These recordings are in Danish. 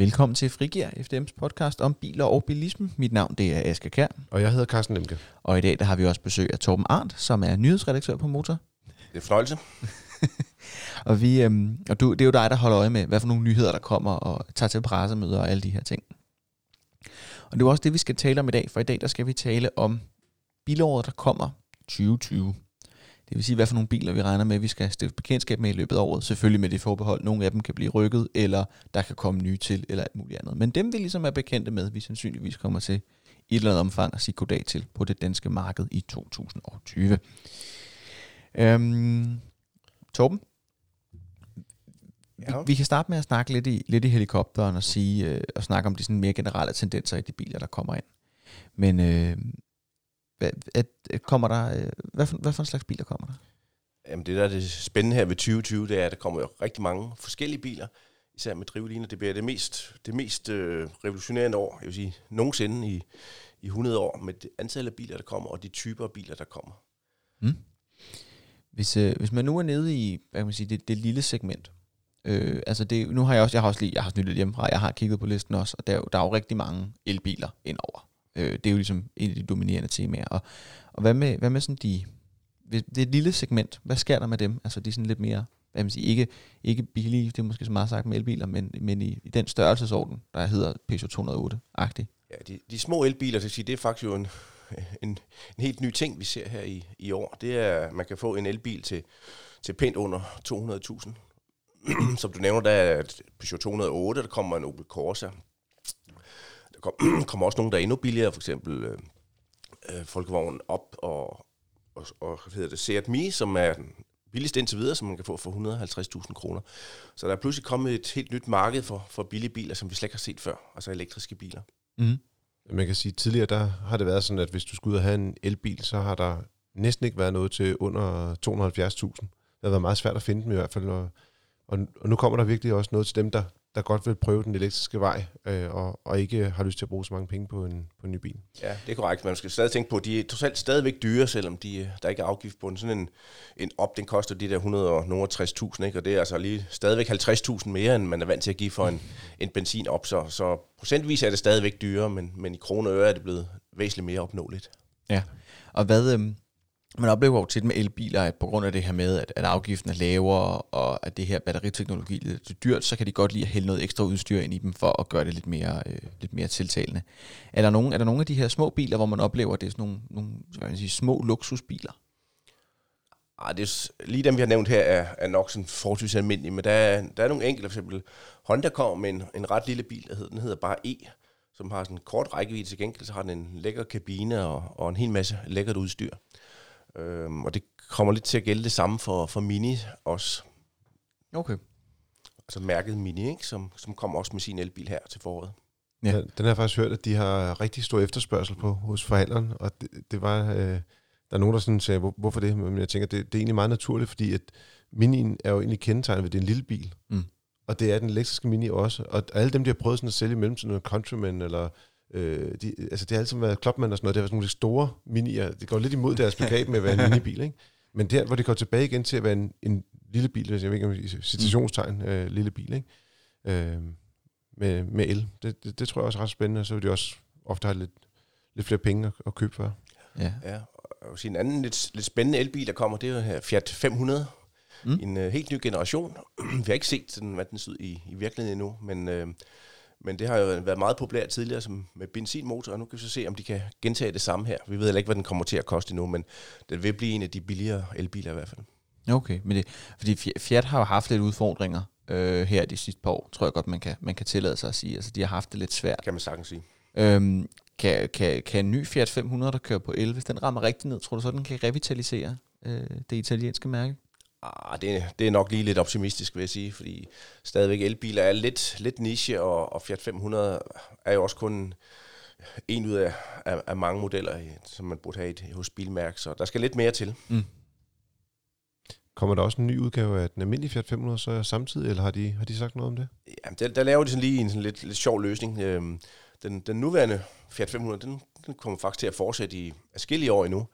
Velkommen til Frigir, FDM's podcast om biler og bilisme. Mit navn det er Aske Kær, Og jeg hedder Carsten Lemke. og i dag der har vi også besøg af Torben Arndt, som er nyhedsredaktør på Motor. Det er fornøjelse. Og, vi, øhm, og du, det er jo dig, der holder øje med, hvad for nogle nyheder, der kommer, og tager til pressemøder og alle de her ting. Og det er også det, vi skal tale om i dag, for i dag der skal vi tale om bilåret, der kommer 2020. Det vil sige, hvad for nogle biler vi regner med, at vi skal stifte bekendtskab med i løbet af året. Selvfølgelig med det forbehold, nogle af dem kan blive rykket, eller der kan komme nye til, eller alt muligt andet. Men dem vi ligesom er bekendte med, vi sandsynligvis kommer til i et eller andet omfang at sige goddag til på det danske marked i 2020. Øhm, Torben, Ja. vi, vi kan starte med at snakke lidt i, lidt i helikopteren og sige øh, og snakke om de sådan mere generelle tendenser i de biler, der kommer ind. Men øh, hvad, at, at kommer der, øh, hvad, for, hvad for en slags biler kommer der? Jamen det, der er det spændende her ved 2020, det er, at der kommer jo rigtig mange forskellige biler, især med drivliner. Det bliver det mest, det mest øh, revolutionerende år, jeg vil sige, nogensinde i, i 100 år, med det antal af biler, der kommer, og de typer af biler, der kommer. Mm. Hvis, øh, hvis man nu er nede i hvad kan man sige, det, det lille segment, øh, altså det, nu har jeg også, jeg har også lige, jeg har snydt lidt hjemmefra, jeg har kigget på listen også, og der er jo, der er jo rigtig mange elbiler indover. Øh, det er jo ligesom en af de dominerende temaer. Og, og hvad, med, hvad med sådan de, det er et lille segment, hvad sker der med dem? Altså de er sådan lidt mere, hvad man siger, ikke, ikke billige, det er måske så meget sagt med elbiler, men, men i, i den størrelsesorden, der hedder Peugeot 208-agtig. Ja, de, de små elbiler, så sige, det er faktisk jo en, en, en helt ny ting, vi ser her i, i år. Det er, at man kan få en elbil til, til pænt under 200.000. Som du nævner, der er et Peugeot 208, der kommer en Opel Corsa. Kom, kommer også nogle, der er endnu billigere, for eksempel øh, øh, Folkevognen op og, og, og hvad hedder det, Seat Mii, som er den billigste indtil videre, som man kan få for 150.000 kroner. Så der er pludselig kommet et helt nyt marked for, for billige biler, som vi slet ikke har set før, altså elektriske biler. Mm. Man kan sige, at tidligere der har det været sådan, at hvis du skulle ud og have en elbil, så har der næsten ikke været noget til under 270.000. Det har været meget svært at finde dem i hvert fald. Og, og, og nu kommer der virkelig også noget til dem, der, der godt vil prøve den elektriske vej, øh, og, og ikke har lyst til at bruge så mange penge på en, på en ny bil. Ja, det er korrekt. Man skal stadig tænke på, at de er trods alt stadigvæk dyre, selvom de, der ikke er afgift på den. Sådan en, en op, den koster de der 160.000, ikke? og det er altså lige stadigvæk 50.000 mere, end man er vant til at give for en, en benzin op. Så, så procentvis er det stadigvæk dyrere, men, men i kroner og øre er det blevet væsentligt mere opnåeligt. Ja, og hvad, øhm, man oplever jo tit med elbiler, at på grund af det her med, at, at afgiften er lavere, og at det her batteriteknologi er lidt dyrt, så kan de godt lide at hælde noget ekstra udstyr ind i dem, for at gøre det lidt mere, øh, lidt mere tiltalende. Er der, nogen, er der nogle af de her små biler, hvor man oplever, at det er sådan nogle, nogle hvad man sige, små luksusbiler? Ah, det er, lige dem, vi har nævnt her, er, er nok sådan forholdsvis almindelige, men der er, der er nogle enkelte, for eksempel Honda kommer med en, en ret lille bil, der hedder, den hedder bare E, som har sådan en kort rækkevidde til gengæld, så har den en lækker kabine og, og en hel masse lækkert udstyr. Øhm, og det kommer lidt til at gælde det samme for, for Mini også, Okay. altså mærket Mini, ikke? Som, som kommer også med sin elbil her til foråret. Ja. Ja. Den har jeg faktisk hørt, at de har rigtig stor efterspørgsel på hos forhandleren, og det, det var... Øh, der er nogen, der sådan sagde, hvor, hvorfor det? Men jeg tænker, det, det er egentlig meget naturligt, fordi at Minien er jo egentlig kendetegnet ved, at det er en lille bil. Mm. Og det er den elektriske Mini også. Og alle dem, de har prøvet sådan at sælge i mellemtiden, noget Countryman, eller øh, de, altså det har altid været Clubman og sådan noget, det har været sådan nogle lidt store minier. Det går lidt imod deres plakat med at være en minibil, ikke? Men der, hvor det går tilbage igen til at være en, en lille bil, jeg ved ikke om i citationstegn, øh, lille bil, ikke? Øh, med, med el. Det, det, det, tror jeg også er ret spændende, og så vil de også ofte have lidt, lidt flere penge at, at købe for. Ja. Ja, og en anden lidt, lidt spændende elbil, der kommer, det er jo her Fiat 500. Mm. Mm. En uh, helt ny generation. Vi har ikke set, sådan, hvad den ser ud i, i virkeligheden endnu, men, uh, men det har jo været meget populært tidligere som med benzinmotor, og nu kan vi så se, om de kan gentage det samme her. Vi ved heller ikke, hvad den kommer til at koste endnu, men det vil blive en af de billigere elbiler i hvert fald. Okay, men det, fordi Fi- Fiat har jo haft lidt udfordringer øh, her de sidste par år, tror jeg godt, man kan, man kan tillade sig at sige. Altså, de har haft det lidt svært. Kan man sagtens sige. Øhm, kan, kan, kan en ny Fiat 500, der kører på el, hvis den rammer rigtig ned, tror du så, den kan revitalisere øh, det italienske mærke? Ah, det, det er nok lige lidt optimistisk, vil jeg sige, fordi stadigvæk elbiler er lidt, lidt niche, og, og Fiat 500 er jo også kun en ud af, af, af mange modeller, som man burde have et, hos bilmærk, så der skal lidt mere til. Mm. Kommer der også en ny udgave af den almindelige Fiat 500 så samtidig, eller har de, har de sagt noget om det? Ja, der, der laver de sådan lige en sådan lidt, lidt sjov løsning. Øhm, den, den nuværende Fiat 500, den, den kommer faktisk til at fortsætte i adskillige år endnu.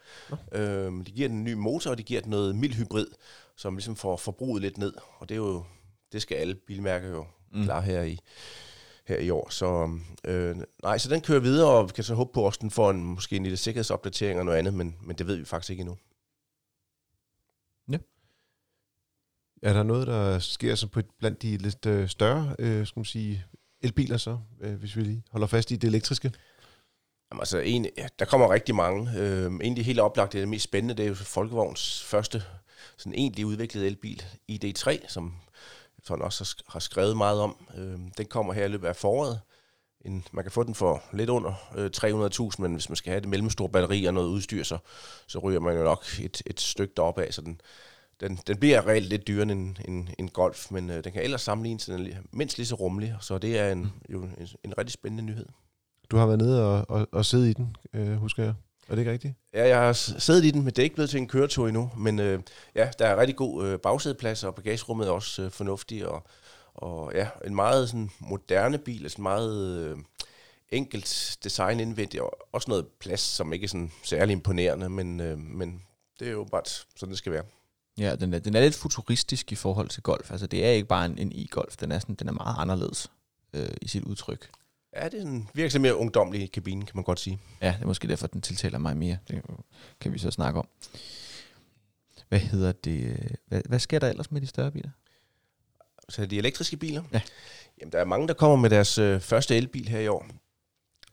Øhm, de giver den en ny motor, og de giver den noget mild hybrid, som ligesom får forbruget lidt ned. Og det er jo, det skal alle bilmærker jo Mm. klare her i, her i år. Så øh, nej, så den kører videre, og vi kan så håbe på, at den får en, måske en lille sikkerhedsopdatering og noget andet, men, men det ved vi faktisk ikke endnu. Er der noget, der sker så på blandt de lidt øh, større øh, skal man sige, elbiler så, øh, hvis vi lige holder fast i det elektriske? Jamen, altså, en, ja, der kommer rigtig mange. Øh, egentlig helt oplagt, det det mest spændende, det er jo Folkevogns første sådan egentlig udviklede elbil, ID3, som sådan også har skrevet meget om. Øh, den kommer her i løbet af foråret. En, man kan få den for lidt under øh, 300.000, men hvis man skal have det mellemstore batteri og noget udstyr, så, så ryger man jo nok et, et stykke deroppe af. Så den, den, den bliver reelt lidt dyrere end en, en Golf, men øh, den kan ellers sammenlignes den er mindst lige så rummelig, så det er en, jo en, en rigtig spændende nyhed. Du har været nede og, og, og siddet i den, øh, husker jeg. Er det ikke rigtigt? Ja, jeg har siddet i den, men det er ikke blevet til en køretur endnu. Men øh, ja, der er rigtig god øh, bagsædeplads, og bagagerummet er også øh, fornuftigt. Og, og ja, en meget sådan, moderne bil, altså meget øh, enkelt design indvendigt, og også noget plads, som ikke er sådan særlig imponerende, men, øh, men det er jo bare sådan, det skal være. Ja, den er, den er lidt futuristisk i forhold til golf. Altså, det er ikke bare en, en e-golf. Den er, sådan, den er meget anderledes øh, i sit udtryk. Ja, det er en virkelig mere ungdomlig kabine, kan man godt sige. Ja, det er måske derfor, den tiltaler mig mere. Det kan vi så snakke om. Hvad hedder det? Hvad, hvad sker der ellers med de større biler? Så de elektriske biler? Ja. Jamen, der er mange, der kommer med deres øh, første elbil her i år.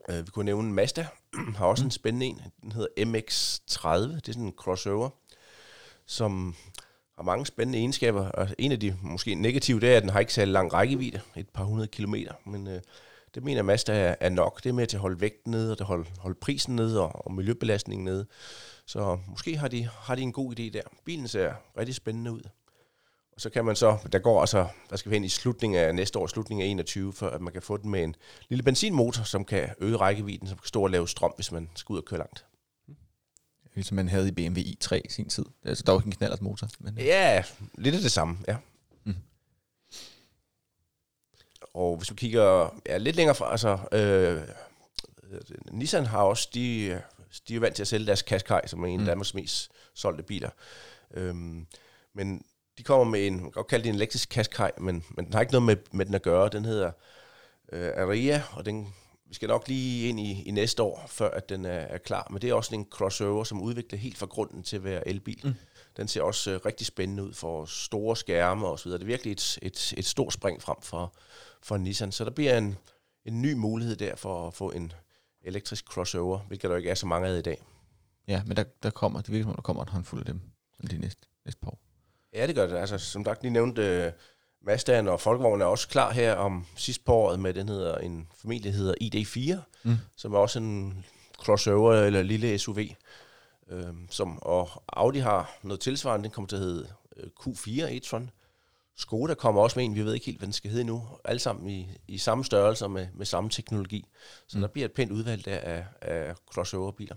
Uh, vi kunne nævne Mazda, har også mm. en spændende en. Den hedder MX-30. Det er sådan en crossover, som har mange spændende egenskaber. Og en af de måske negative, det er, at den har ikke særlig lang rækkevidde, et par hundrede kilometer. Men uh, det mener Mazda er, er nok. Det er med til at holde vægten nede, og det holde, holde prisen nede, og, og miljøbelastningen nede. Så måske har de, har de en god idé der. Bilen ser rigtig spændende ud. Og så kan man så, der går altså, der skal vi hen i slutningen af næste år, slutningen af 21, for at man kan få den med en lille benzinmotor, som kan øge rækkevidden, som kan stå og lave strøm, hvis man skal ud og køre langt. Ligesom man havde i BMW i3 i sin tid. Altså, der var ikke en knallert motor. Men... Ja, lidt af det samme, ja. Mm. Og hvis vi kigger ja, lidt længere fra, altså, øh, Nissan har også, de, de er vant til at sælge deres Qashqai, som er en af mm. Danmarks mest solgte biler. Øhm, men de kommer med en, man kan godt kalde det en elektrisk Qashqai, men, men den har ikke noget med, med den at gøre. Den hedder øh, Aria, og den, vi skal nok lige ind i, i næste år, før at den er, er klar. Men det er også en crossover, som udvikler helt fra grunden til at være elbil. Mm. Den ser også øh, rigtig spændende ud for store skærme og så videre. Det er virkelig et, et, et stort spring frem for, for Nissan. Så der bliver en, en ny mulighed der for at få en elektrisk crossover, hvilket der ikke er så mange af i dag. Ja, men der, der kommer, det virker som der kommer en håndfuld af dem de næste, næste par år. Ja, det gør det. Altså, som sagt, lige nævnte, uh, Mazdaen og Folkevogn er også klar her om sidst på året med den hedder en familie, der hedder ID4, mm. som er også en crossover eller lille SUV. Øhm, som, og Audi har noget tilsvarende, den kommer til at hedde uh, Q4 e-tron. Skoda kommer også med en, vi ved ikke helt, hvad den skal hedde nu. Alle sammen i, i samme størrelse med, med samme teknologi. Så mm. der bliver et pænt udvalg der af, af crossover-biler.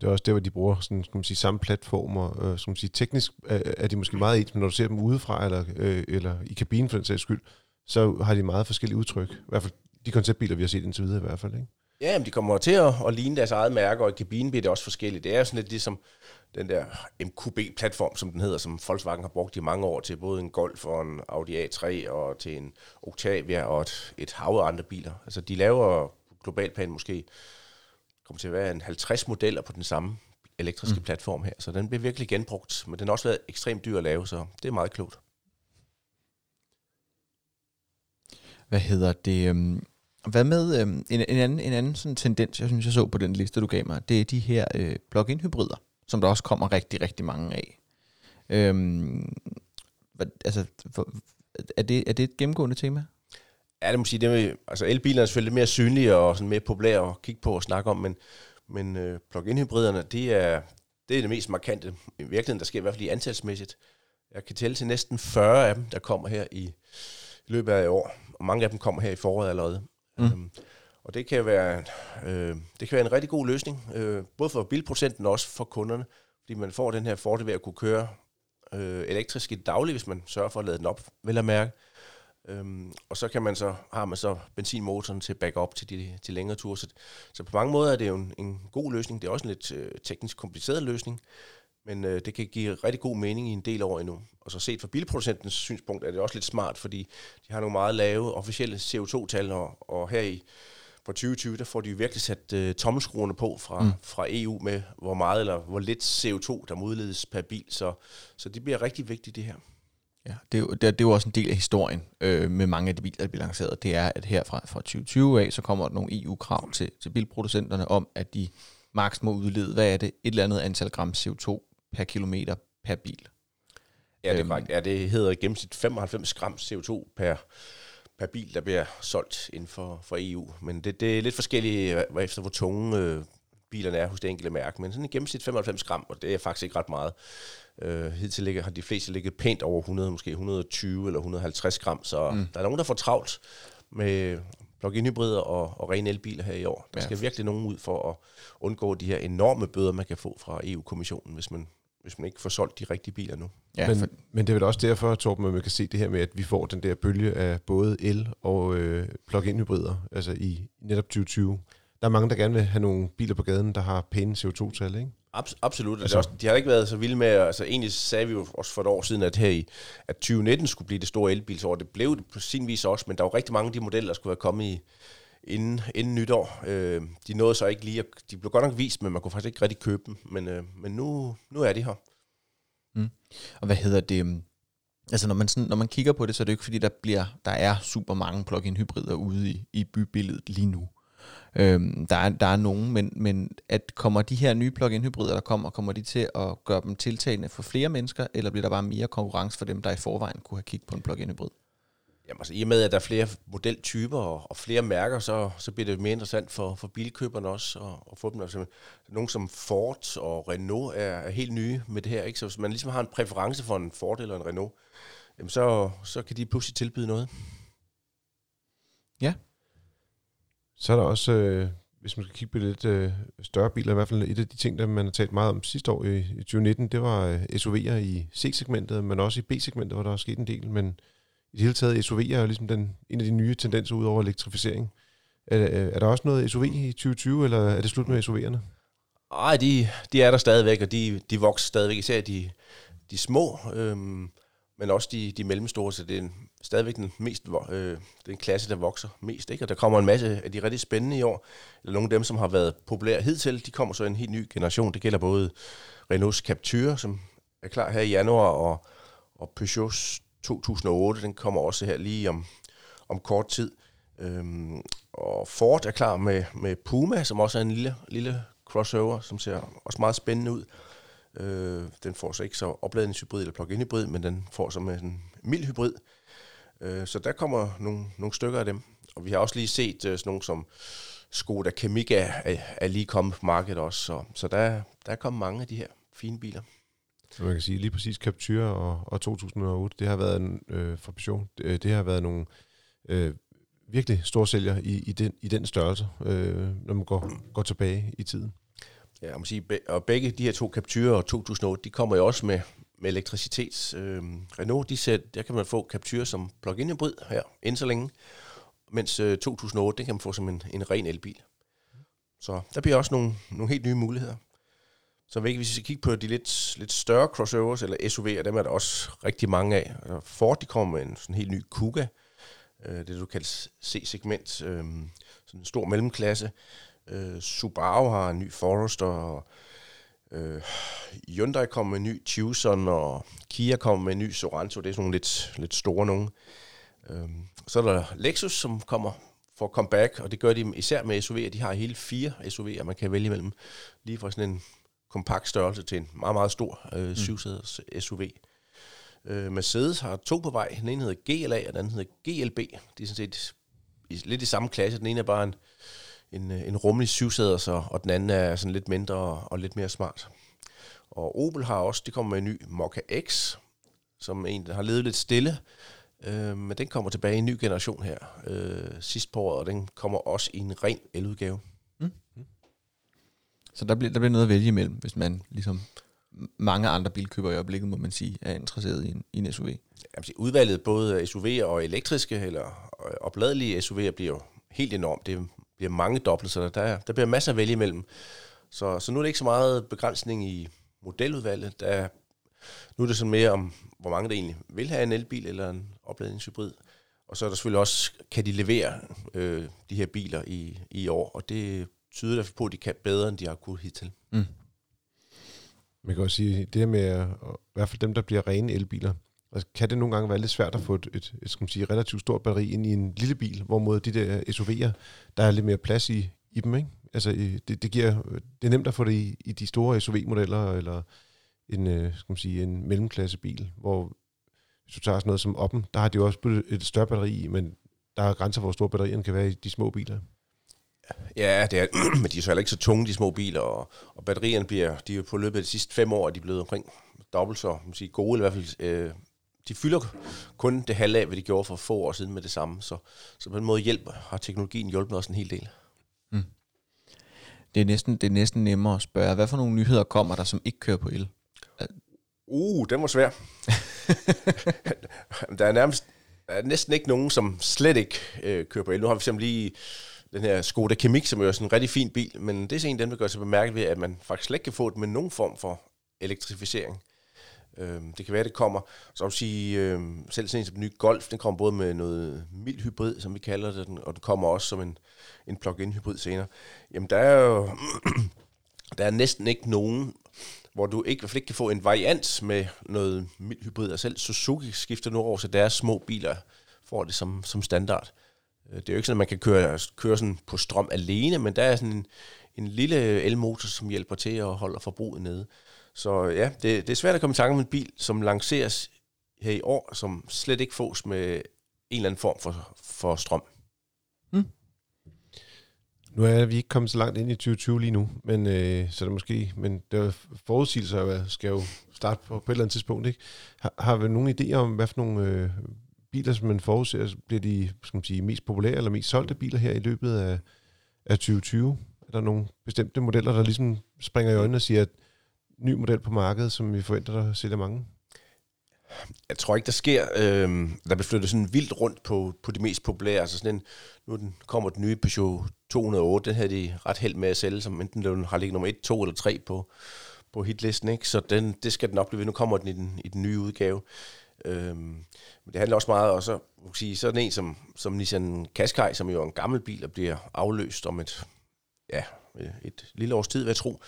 Det er også der, hvor de bruger sådan, skal man sige, samme platformer. Øh, skal man sige, teknisk er, er de måske meget ens, men når du ser dem udefra, eller, øh, eller i kabinen for den sags skyld, så har de meget forskellige udtryk. I hvert fald de konceptbiler, vi har set indtil videre i hvert fald. Ikke? Ja, men de kommer til at, at ligne deres eget mærke, og i kabinen bliver det også forskelligt. Det er sådan lidt ligesom den der MQB-platform, som den hedder, som Volkswagen har brugt i mange år til både en Golf og en Audi A3 og til en Octavia og et, et hav af andre biler. Altså de laver globalt plan måske kommer til at være en 50 modeller på den samme elektriske mm. platform her, så den bliver virkelig genbrugt, men den har også været ekstremt dyr at lave, så det er meget klogt. Hvad hedder det? Hvad med øhm, en, en anden, en anden sådan tendens, jeg synes, jeg så på den liste, du gav mig, det er de her øh, plug-in hybrider, som der også kommer rigtig, rigtig mange af. Øhm, hvad, altså, for, er, det, er det et gennemgående tema? Ja, det må sige, det med, altså elbilerne er selvfølgelig lidt mere synlige og sådan mere populære at kigge på og snakke om, men, men øh, plug-in hybriderne, det er, det er det mest markante i virkeligheden, der sker i hvert fald i antalsmæssigt. Jeg kan tælle til næsten 40 af dem, der kommer her i, i løbet af i år, og mange af dem kommer her i foråret allerede. Mm. Øhm, og det kan være, øh, det kan være en rigtig god løsning, øh, både for bilprocenten og også for kunderne, fordi man får den her fordel ved at kunne køre øh, elektrisk i daglig, hvis man sørger for at lade den op, vel at mærke. Øhm, og så kan man så, har man så benzinmotoren til backup til de til længere ture. Så, så på mange måder er det jo en, en god løsning. Det er også en lidt øh, teknisk kompliceret løsning. Men øh, det kan give rigtig god mening i en del år endnu. Og så set fra bilproducentens synspunkt er det også lidt smart, fordi de har nogle meget lave officielle CO2-tal, og, og her i for 2020, der får de virkelig sat øh, tommelskruerne på fra, mm. fra EU med, hvor meget eller hvor lidt CO2, der modledes per bil. Så, så det bliver rigtig vigtigt, det her. Ja, det er, jo, det, er, det er jo også en del af historien øh, med mange af de biler, der bliver lanceret. Det er, at her fra, fra 2020 af, så kommer der nogle EU-krav til, til bilproducenterne om, at de maks må udlede, hvad er det, et eller andet antal gram CO2 per kilometer per bil. Ja, det er øhm, korrekt. Ja, det hedder i gennemsnit 95 gram CO2 per, per bil, der bliver solgt inden for, for EU. Men det, det er lidt forskelligt, efter hvor tunge øh, bilerne er hos det enkelte mærke. Men sådan i gennemsnit 95 gram, og det er faktisk ikke ret meget. Øh, hidtil ligger, har de fleste ligget pænt over 100, måske 120 eller 150 gram, så mm. der er nogen, der får travlt med plug-in hybrider og, og rene elbiler her i år. Der ja. skal virkelig nogen ud for at undgå de her enorme bøder, man kan få fra EU-kommissionen, hvis man, hvis man ikke får solgt de rigtige biler nu. Ja, men, for... men det er vel også derfor, Torben, at man kan se det her med, at vi får den der bølge af både el- og øh, plug-in hybrider, altså i netop 2020. Der er mange, der gerne vil have nogle biler på gaden, der har pæne CO2-tal, ikke? Abs- absolut. Altså, også, de har ikke været så vilde med, altså egentlig sagde vi jo også for et år siden, at her i at 2019 skulle blive det store elbilsår. Det blev det på sin vis også, men der var rigtig mange af de modeller, der skulle være kommet i, inden, inden nytår. Øh, de nåede så ikke lige, at, de blev godt nok vist, men man kunne faktisk ikke rigtig købe dem. Men, øh, men nu, nu er de her. Mm. Og hvad hedder det? Mm, altså når man, sådan, når man kigger på det, så er det jo ikke fordi, der, bliver, der er super mange plug-in hybrider ude i, i bybilledet lige nu. Øhm, der, er, der er nogen, men, men at kommer de her nye plug-in hybrider, der kommer, kommer de til at gøre dem tiltagende for flere mennesker, eller bliver der bare mere konkurrence for dem, der i forvejen kunne have kigget på en plug-in hybrid? Jamen, altså, I og med, at der er flere modeltyper og, og flere mærker, så, så bliver det mere interessant for, for bilkøberne også at, og få dem. Altså, nogle som Ford og Renault er, er helt nye med det her. Ikke? Så hvis man ligesom har en præference for en Ford eller en Renault, jamen så, så kan de pludselig tilbyde noget. Ja, så er der også, øh, hvis man skal kigge på lidt øh, større biler, i hvert fald et af de ting, der man har talt meget om sidste år i, i 2019, det var øh, SUV'er i C-segmentet, men også i B-segmentet, hvor der er sket en del. Men i det hele taget, SUV'er er jo ligesom den, en af de nye tendenser ud over elektrificering. Er, øh, er der også noget SUV i 2020, eller er det slut med SUV'erne? Nej, de, de er der stadigvæk, og de, de vokser stadigvæk, især de, de små. Øhm, men også de, de mellemstore, så det er stadigvæk den, mest, øh, den klasse, der vokser mest. Ikke? Og der kommer en masse af de rigtig spændende i år, eller nogle af dem, som har været populære hidtil, de kommer så en helt ny generation. Det gælder både Renaults Captur, som er klar her i januar, og, og Peugeots 2008, den kommer også her lige om, om kort tid. Øhm, og Ford er klar med, med Puma, som også er en lille, lille crossover, som ser også meget spændende ud. Øh, den får så ikke så opladningshybrid eller plug-in hybrid, men den får så med en mild hybrid. Øh, så der kommer nogle, nogle stykker af dem. Og vi har også lige set øh, sådan nogle som Skoda Kamiq er, er lige kommet på markedet også. Så, så der, der er kommet mange af de her fine biler. Så man kan sige lige præcis Captur og, og 2008, det har været en øh, for Peugeot, det, øh, det har været nogle øh, virkelig store sælger i, i, den, i den størrelse, øh, når man går, går tilbage i tiden. Ja, man sige, og begge de her to Captur og 2008, de kommer jo også med, med elektricitet. Øh, Renault, de sæt, der kan man få Captur som plug-in hybrid her, inden så længe, mens øh, 2008, den kan man få som en, en ren elbil. Så der bliver også nogle, nogle helt nye muligheder. Så hvis vi skal kigge på de lidt, lidt større crossovers, eller SUV'er, dem er der også rigtig mange af. Ford, de kommer med en sådan helt ny Kuga, øh, det du kalder C-segment, øh, sådan en stor mellemklasse. Øh, Subaru har en ny Forester, og øh, Hyundai kommer med en ny Tucson, og Kia kommer med en ny Sorento. Det er sådan nogle lidt, lidt store nogen. Øh, så er der Lexus, som kommer for comeback, og det gør de især med SUV'er. De har hele fire SUV'er, man kan vælge imellem. Lige fra sådan en kompakt størrelse til en meget, meget stor øh, mm. syvsæders SUV. Øh, Mercedes har to på vej. Den ene hedder GLA, og den anden hedder GLB. De er sådan set i, lidt i samme klasse. Den ene er bare en en, øh, en rummelig syvsæder, så, og den anden er sådan lidt mindre og, og lidt mere smart. Og Opel har også, de kommer med en ny Mokka X, som en, der har levet lidt stille, øh, men den kommer tilbage i en ny generation her øh, sidst på året, og den kommer også i en ren eludgave. Så der bliver, der bliver noget at vælge imellem, hvis man ligesom mange andre bilkøbere i øjeblikket, må man sige, er interesseret i en, i en SUV. Jamen, udvalget både SUV'er og elektriske eller øh, opladelige SUV'er bliver jo helt enormt. Det bliver mange dobbelt, så der, der bliver masser at vælge imellem. Så, så nu er det ikke så meget begrænsning i, modeludvalget. Der, nu er det sådan mere om, hvor mange der egentlig vil have en elbil eller en opladningshybrid. Og så er der selvfølgelig også, kan de levere øh, de her biler i, i år, og det tyder derfor på, at de kan bedre, end de har kunnet hittil. Mm. Man kan også sige, det her med, i hvert fald dem, der bliver rene elbiler, altså, kan det nogle gange være lidt svært at få et, et, et skal man sige, relativt stort batteri ind i en lille bil, hvorimod de der SUV'er, der er lidt mere plads i, i dem, ikke? Altså, det, det, giver, det er nemt at få det i, i de store SUV-modeller, eller en, øh, skal man sige, en mellemklassebil, hvor hvis du tager sådan noget som Oppen, der har de jo også et større batteri i, men der er grænser for, hvor store batterierne kan være i de små biler. Ja, det er, men de er så heller ikke så tunge, de små biler, og, og batterierne bliver, de er på løbet af de sidste fem år, de er blevet omkring dobbelt så man sige, gode, i hvert fald, øh, de fylder kun det halve af, hvad de gjorde for få år siden med det samme, så, så på den måde hjælper, har teknologien hjulpet os en hel del. Mm. Det, er næsten, det er næsten nemmere at spørge, hvad for nogle nyheder kommer der, som ikke kører på el? Uh, den var svær. der er nærmest der er næsten ikke nogen, som slet ikke øh, kører på el. Nu har vi fx lige den her Skoda Kemik, som er sådan en rigtig fin bil, men det er en den vil gøre sig bemærket ved, at man faktisk slet ikke kan få det med nogen form for elektrificering. Øh, det kan være, det kommer. Så vil sige, øh, selv sådan en som ny Golf, den kommer både med noget mild hybrid, som vi kalder det, og den kommer også som en, en plug-in hybrid senere. Jamen, der er jo der er næsten ikke nogen hvor du ikke, i hvert fald ikke kan få en variant med noget mild hybrid. Og selv Suzuki skifter nu over til deres små biler, får det som, som standard. Øh, det er jo ikke sådan, at man kan køre, køre sådan på strøm alene, men der er sådan en, en lille elmotor, som hjælper til at holde forbruget nede. Så ja, det, det er svært at komme i tanke om en bil, som lanceres her i år, som slet ikke fås med en eller anden form for, for strøm. Mm. Nu er vi ikke kommet så langt ind i 2020 lige nu, men øh, så det måske, men det er forudsigelser skal jo starte på, på et eller andet tidspunkt, ikke? Har, har vi nogen idéer om, hvad for nogle øh, biler, som man forudser, bliver de skal man sige, mest populære eller mest solgte biler her i løbet af, af 2020? Er der nogle bestemte modeller, der ligesom springer i øjnene og siger, at ny model på markedet, som vi forventer, der sælger mange? Jeg tror ikke, der sker. Øh, der bliver flyttet sådan vildt rundt på, på de mest populære. Altså sådan en, nu den, kommer den nye Peugeot 208, den havde de ret held med at sælge, som enten den har ligget nummer 1, 2 eller 3 på, på hitlisten. Ikke? Så den, det skal den nok blive Nu kommer den i den, i den nye udgave. Øhm, men det handler også meget, og så kan sige, sådan en som, som Nissan Qashqai, som jo er en gammel bil, og bliver afløst om et, ja, et lille års tid, hvad jeg tror.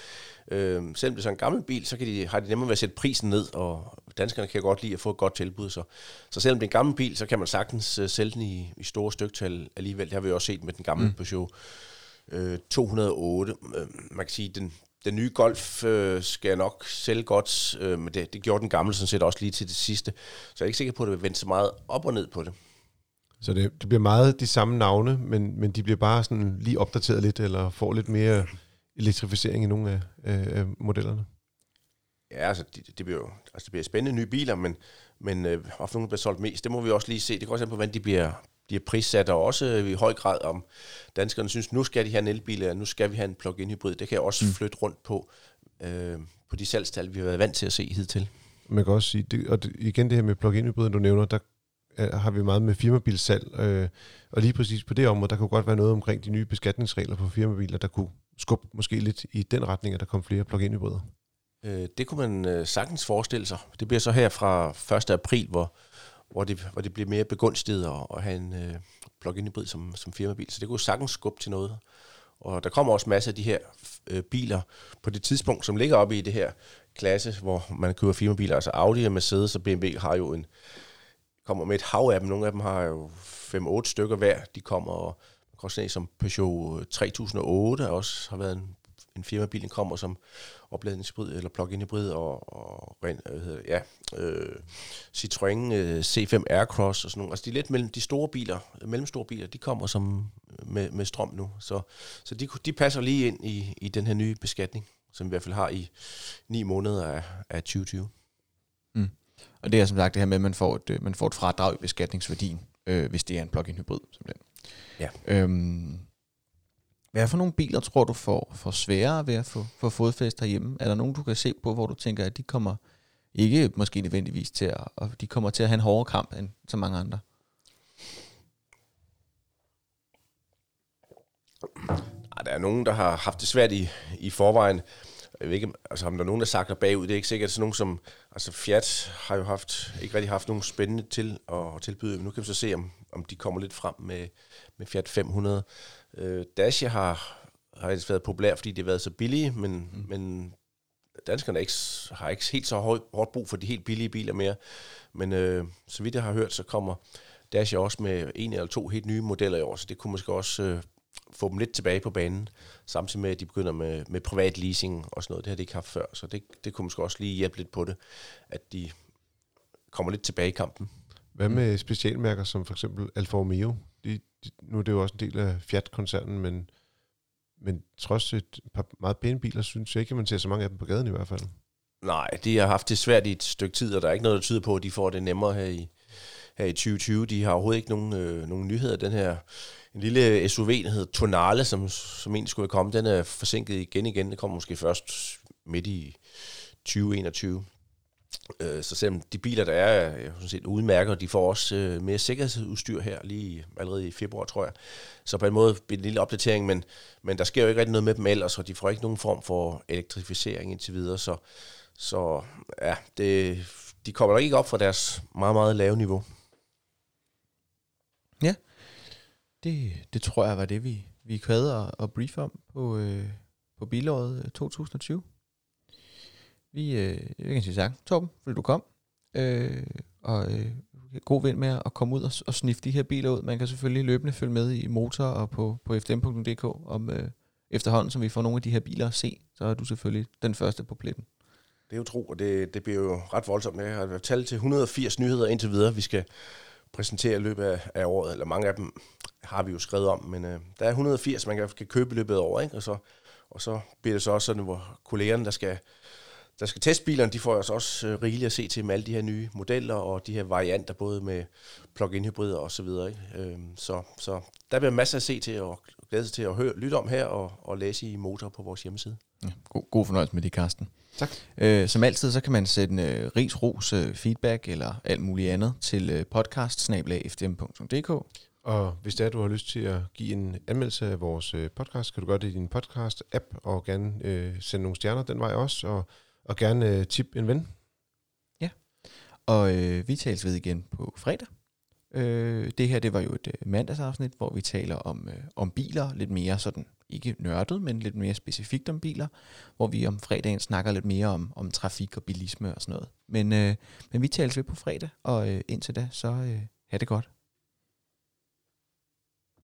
Øhm, selvom det er så en gammel bil, så kan de, har de nemmere ved at sætte prisen ned, og danskerne kan godt lide at få et godt tilbud. Så, så selvom det er en gammel bil, så kan man sagtens uh, sælge den i, i store styktal alligevel. Det har vi også set med den gamle mm. Peugeot øh, 208. Øh, man kan sige, den, den nye Golf øh, skal jeg nok sælge godt, øh, men det, det gjorde den gamle sådan set også lige til det sidste. Så jeg er ikke sikker på, at det vil vende så meget op og ned på det. Så det, det bliver meget de samme navne, men, men de bliver bare sådan lige opdateret lidt, eller får lidt mere elektrificering i nogle af, af, af modellerne? Ja, altså det, det, bliver jo altså, det bliver spændende nye biler, men, men øh, hvorfor nogle bliver solgt mest, det må vi også lige se. Det går også på, hvordan de bliver, de er prissat, og også øh, i høj grad om danskerne synes, nu skal de have en elbil, og nu skal vi have en plug-in hybrid. Det kan jeg også mm. flytte rundt på, øh, på de salgstal, vi har været vant til at se hidtil. Man kan også sige, det, og det, igen det her med plug-in hybrid, du nævner, der har vi meget med firmabilsalg, øh, og lige præcis på det område, der kunne godt være noget omkring de nye beskatningsregler på firmabiler, der kunne skubbe måske lidt i den retning, at der kom flere plug-in hybrider. Øh, det kunne man øh, sagtens forestille sig. Det bliver så her fra 1. april, hvor, hvor, det, hvor det bliver mere begunstiget at, at have en øh, plug-in hybrid som, som firmabil. Så det kunne sagtens skubbe til noget. Og der kommer også masser af de her øh, biler på det tidspunkt, som ligger oppe i det her klasse, hvor man køber firmabiler. Altså Audi og Mercedes og BMW har jo en, kommer med et hav af dem. Nogle af dem har jo 5-8 stykker hver. De kommer og også som Peugeot øh, 3008 også har været en, en firmabil, kommer som opladningshybrid eller plug-in hybrid og, og hvad hedder, ja, øh, Citroën øh, C5 Aircross og sådan nogle. Altså de lidt mellem de store biler, mellemstore biler, de kommer som med, med strøm nu. Så, så de, de passer lige ind i, i den her nye beskatning, som vi i hvert fald har i ni måneder af, af 2020. Mm. Og det er som sagt det her med, at man får et, øh, man får et fradrag i beskatningsværdien, øh, hvis det er en plug-in hybrid, simpelthen. Ja. Øhm, hvad for nogle biler tror du får, får sværere ved at få, få fodfæst herhjemme? Er der nogen, du kan se på, hvor du tænker, at de kommer ikke måske nødvendigvis til at, og de kommer til at have en hårdere kamp end så mange andre? Der er nogen, der har haft det svært i, i forvejen jeg ved ikke, altså om der er nogen, der sakler bagud, det er ikke sikkert, sådan nogen som, altså Fiat har jo haft, ikke rigtig haft nogen spændende til at tilbyde, men nu kan vi så se, om, om de kommer lidt frem med, med Fiat 500. Øh, Dacia har, har ellers været populær, fordi det har været så billige, men, mm. men danskerne ikke, har ikke helt så højt, hårdt brug for de helt billige biler mere. Men øh, så vidt jeg har hørt, så kommer Dacia også med en eller to helt nye modeller i år, så det kunne måske også øh, få dem lidt tilbage på banen, samtidig med, at de begynder med, med privat leasing og sådan noget. Det har de ikke haft før, så det, det kunne måske også lige hjælpe lidt på det, at de kommer lidt tilbage i kampen. Hvad med specialmærker som for eksempel Alfa Romeo? De, de, nu er det jo også en del af Fiat-koncernen, men, men trods et par meget pæne biler, synes jeg ikke, at man ser så mange af dem på gaden i hvert fald. Nej, de har haft det svært i et stykke tid, og der er ikke noget, der tyder på, at de får det nemmere her i, her i 2020. De har overhovedet ikke nogen, øh, nogen nyheder. Den her en lille SUV, der hedder Tonale, som, som egentlig skulle komme, den er forsinket igen igen. Det kommer måske først midt i 2021. Øh, så selvom de biler, der er, er sådan set udmærket, de får også øh, mere sikkerhedsudstyr her, lige allerede i februar, tror jeg. Så på en måde bliver en lille opdatering, men, men der sker jo ikke rigtig noget med dem ellers, og de får ikke nogen form for elektrificering indtil videre. Så, så ja, det, de kommer nok ikke op fra deres meget, meget lave niveau. Ja, det, det tror jeg var det, vi, vi havde at, at brief om på, øh, på bilåret øh, 2020. Vi, øh, jeg kan sige tak, Torben, fordi du kom. Øh, og øh, god vind med at komme ud og, og snifte de her biler ud. Man kan selvfølgelig løbende følge med i motor og på, på fdm.dk om øh, efterhånden, som vi får nogle af de her biler at se, så er du selvfølgelig den første på pletten. Det er jo tro, og det, det bliver jo ret voldsomt. Jeg har talt til 180 nyheder indtil videre, vi skal præsentere i løbet af, af året, eller mange af dem har vi jo skrevet om, men øh, der er 180, man kan, kan købe i løbet af året, ikke? Og, så, og så bliver det så også sådan, hvor kollegerne, der skal, der skal teste bilerne, de får altså også øh, rigeligt at se til med alle de her nye modeller og de her varianter, både med plug-in hybrider og så videre. Ikke? Øh, så, så der bliver masser at se til og glæde sig til at høre, lytte om her og, og læse i motor på vores hjemmeside. Ja, god, god fornøjelse med det, Karsten. Tak. Øh, som altid, så kan man sende øh, ris, ros, øh, feedback eller alt muligt andet til øh, podcast og hvis det er, du har lyst til at give en anmeldelse af vores øh, podcast, kan du gøre det i din podcast-app, og gerne øh, sende nogle stjerner den vej også, og, og gerne øh, tip en ven. Ja, og øh, vi tales ved igen på fredag. Øh, det her, det var jo et øh, mandagsafsnit, hvor vi taler om, øh, om biler, lidt mere sådan, ikke nørdet, men lidt mere specifikt om biler, hvor vi om fredagen snakker lidt mere om, om trafik og bilisme og sådan noget. Men, øh, men vi tales ved på fredag, og øh, indtil da, så øh, ha' det godt.